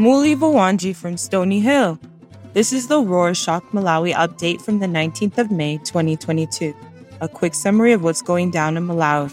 Muli Vawanji from Stony Hill. This is the Rorshok Malawi update from the 19th of May 2022. A quick summary of what's going down in Malawi.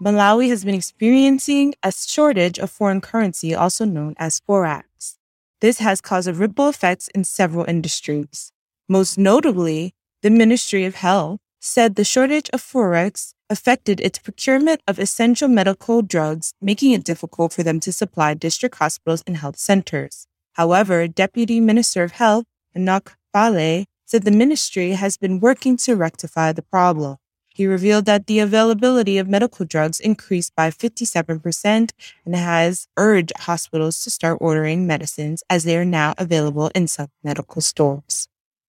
Malawi has been experiencing a shortage of foreign currency, also known as forex. This has caused ripple effects in several industries. Most notably, the Ministry of Health said the shortage of forex affected its procurement of essential medical drugs, making it difficult for them to supply district hospitals and health centers. However, Deputy Minister of Health, Enoch Phale, said the ministry has been working to rectify the problem. He revealed that the availability of medical drugs increased by 57% and has urged hospitals to start ordering medicines as they are now available in some medical stores.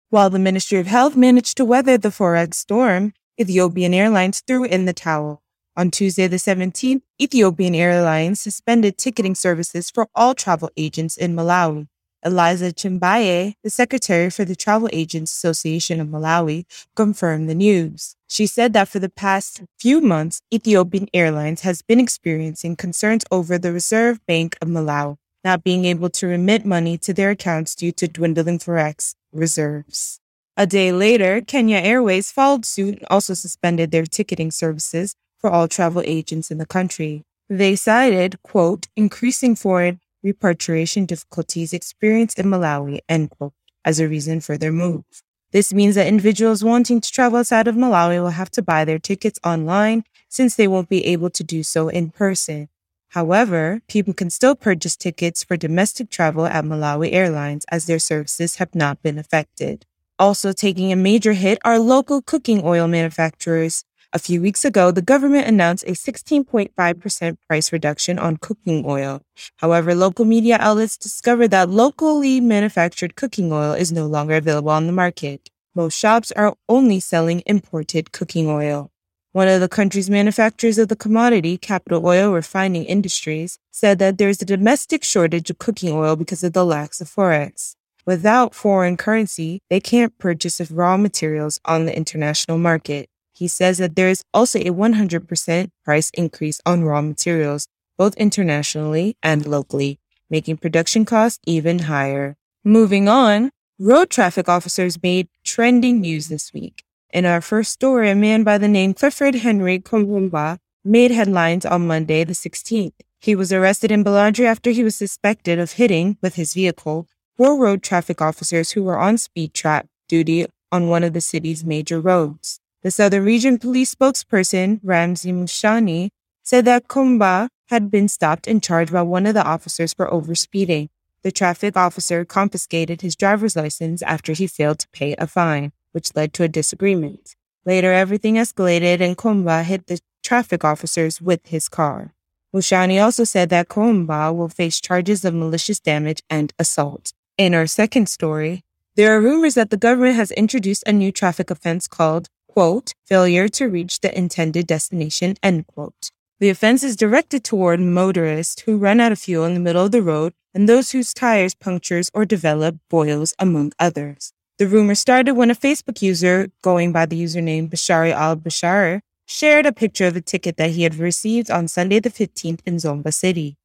While the Ministry of Health managed to weather the Forex storm, Ethiopian Airlines threw in the towel. On Tuesday, the 17th, Ethiopian Airlines suspended ticketing services for all travel agents in Malawi. Eliza Chimbaye, the secretary for the Travel Agents Association of Malawi, confirmed the news. She said that for the past few months, Ethiopian Airlines has been experiencing concerns over the Reserve Bank of Malawi not being able to remit money to their accounts due to dwindling forex reserves. A day later, Kenya Airways followed suit and also suspended their ticketing services for all travel agents in the country. They cited, quote, increasing foreign repatriation difficulties experienced in Malawi, end quote, as a reason for their move. This means that individuals wanting to travel outside of Malawi will have to buy their tickets online since they won't be able to do so in person. However, people can still purchase tickets for domestic travel at Malawi Airlines as their services have not been affected. Also taking a major hit are local cooking oil manufacturers. A few weeks ago, the government announced a 16.5% price reduction on cooking oil. However, local media outlets discovered that locally manufactured cooking oil is no longer available on the market. Most shops are only selling imported cooking oil. One of the country's manufacturers of the commodity, Capital Oil Refining Industries, said that there's a domestic shortage of cooking oil because of the lack of forex. Without foreign currency, they can't purchase raw materials on the international market. He says that there is also a 100% price increase on raw materials, both internationally and locally, making production costs even higher. Moving on, road traffic officers made trending news this week. In our first story, a man by the name Clifford Henry Kumbumba made headlines on Monday, the 16th. He was arrested in Bulawayo after he was suspected of hitting, with his vehicle, four road traffic officers who were on speed trap duty on one of the city's major roads. The Southern Region Police spokesperson, Ramsey Mushani, said that Kumba had been stopped and charged by one of the officers for overspeeding. The traffic officer confiscated his driver's license after he failed to pay a fine which led to a disagreement. Later, everything escalated and Kumba hit the traffic officers with his car. Mushani also said that Kumba will face charges of malicious damage and assault. In our second story, there are rumors that the government has introduced a new traffic offense called, quote, failure to reach the intended destination, end quote. The offense is directed toward motorists who run out of fuel in the middle of the road and those whose tires punctures or develop boils, among others. The rumor started when a Facebook user going by the username Bashari al Bashar shared a picture of a ticket that he had received on Sunday the 15th in Zomba City.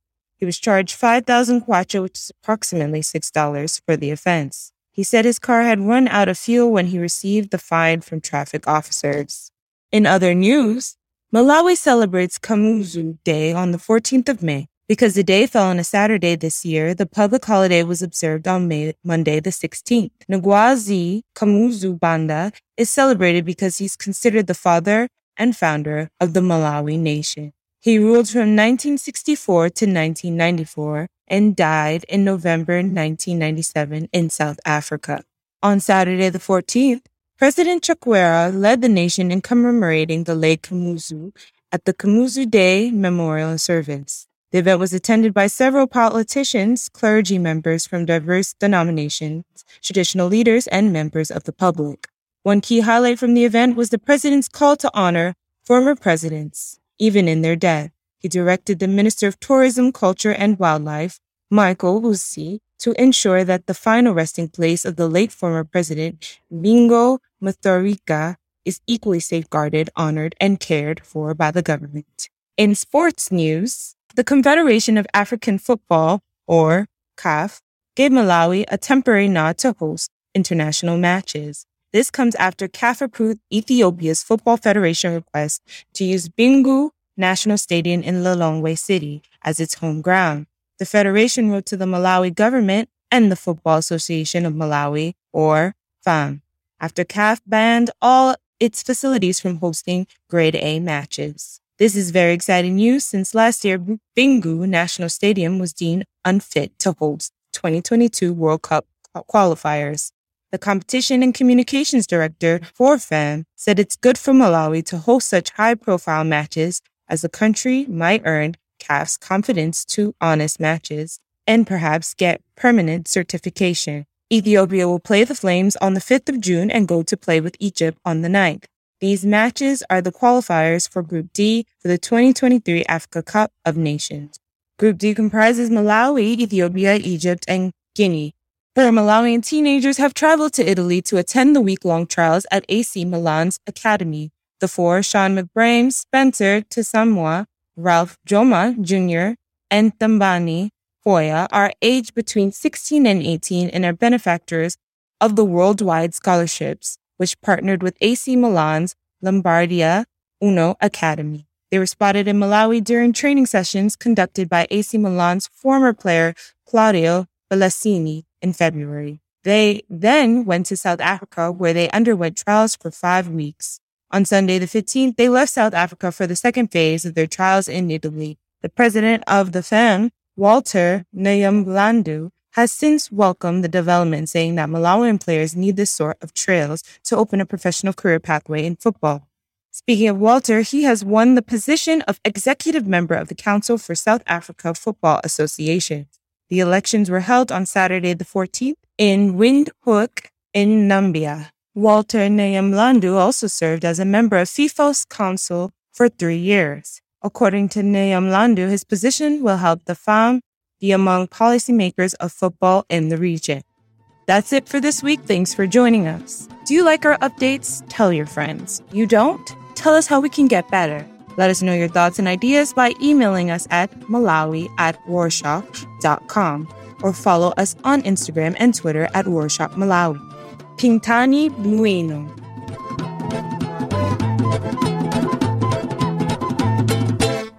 He was charged 5,000 kwacha, which is approximately $6 for the offense. He said his car had run out of fuel when he received the fine from traffic officers. In other news, Malawi celebrates Kamuzu Day on the 14th of May. Because the day fell on a Saturday this year, the public holiday was observed on May, Monday the 16th. Ngwazi Kamuzu Banda is celebrated because he's considered the father and founder of the Malawi nation. He ruled from 1964 to 1994 and died in November 1997 in South Africa. On Saturday the 14th, President Chakwera led the nation in commemorating the late Kamuzu at the Kamuzu Day Memorial Service. The event was attended by several politicians, clergy members from diverse denominations, traditional leaders, and members of the public. One key highlight from the event was the president's call to honor former presidents, even in their death. He directed the Minister of Tourism, Culture, and Wildlife, Michael Usi, to ensure that the final resting place of the late former president, Bingu Mutharika, is equally safeguarded, honored, and cared for by the government. In sports news, The Confederation of African Football, or CAF, gave Malawi a temporary nod to host international matches. This comes after CAF approved Ethiopia's Football Federation request to use Bingu National Stadium in Lilongwe City as its home ground. The Federation wrote to the Malawi government and the Football Association of Malawi, or FAM, after CAF banned all its facilities from hosting Grade A matches. This is very exciting news since last year Bingu National Stadium was deemed unfit to host 2022 World Cup qualifiers. The Competition and Communications Director for FAM said it's good for Malawi to host such high profile matches as the country might earn CAF's confidence to honest matches and perhaps get permanent certification. Ethiopia will play the Flames on the 5th of June and go to play with Egypt on the 9th. These matches are the qualifiers for Group D for the 2023 Africa Cup of Nations. Group D comprises Malawi, Ethiopia, Egypt, and Guinea. Four Malawian teenagers have traveled to Italy to attend the week long trials at AC Milan's Academy. The four, Sean McBrame, Spencer Tsamoa, Ralph Joma Jr., and Thambani Foya are aged between 16 and 18 and are benefactors of the worldwide scholarships, which partnered with AC Milan's Lombardia Uno Academy. They were spotted in Malawi during training sessions conducted by AC Milan's former player Claudio Ballazzini in February. They then went to South Africa where they underwent trials for five weeks. On Sunday the 15th, they left South Africa for the second phase of their trials in Italy. The president of the FAM, Walter Nyamilandu has since welcomed the development, saying that Malawian players need this sort of trails to open a professional career pathway in football. Speaking of Walter, he has won the position of executive member of the Council for South Africa Football Association. The elections were held on Saturday the 14th in Windhoek in Namibia. Walter Nyamilandu also served as a member of FIFA's council for three years. According to Nyamilandu, his position will help the FAM be among policymakers of football in the region. That's it for this week. Thanks for joining us. Do you like our updates? Tell your friends. You don't? Tell us how we can get better. Let us know your thoughts and ideas by emailing us at malawi at rorshok.com or follow us on Instagram and Twitter at Rorshok Malawi. Pintani Bueno.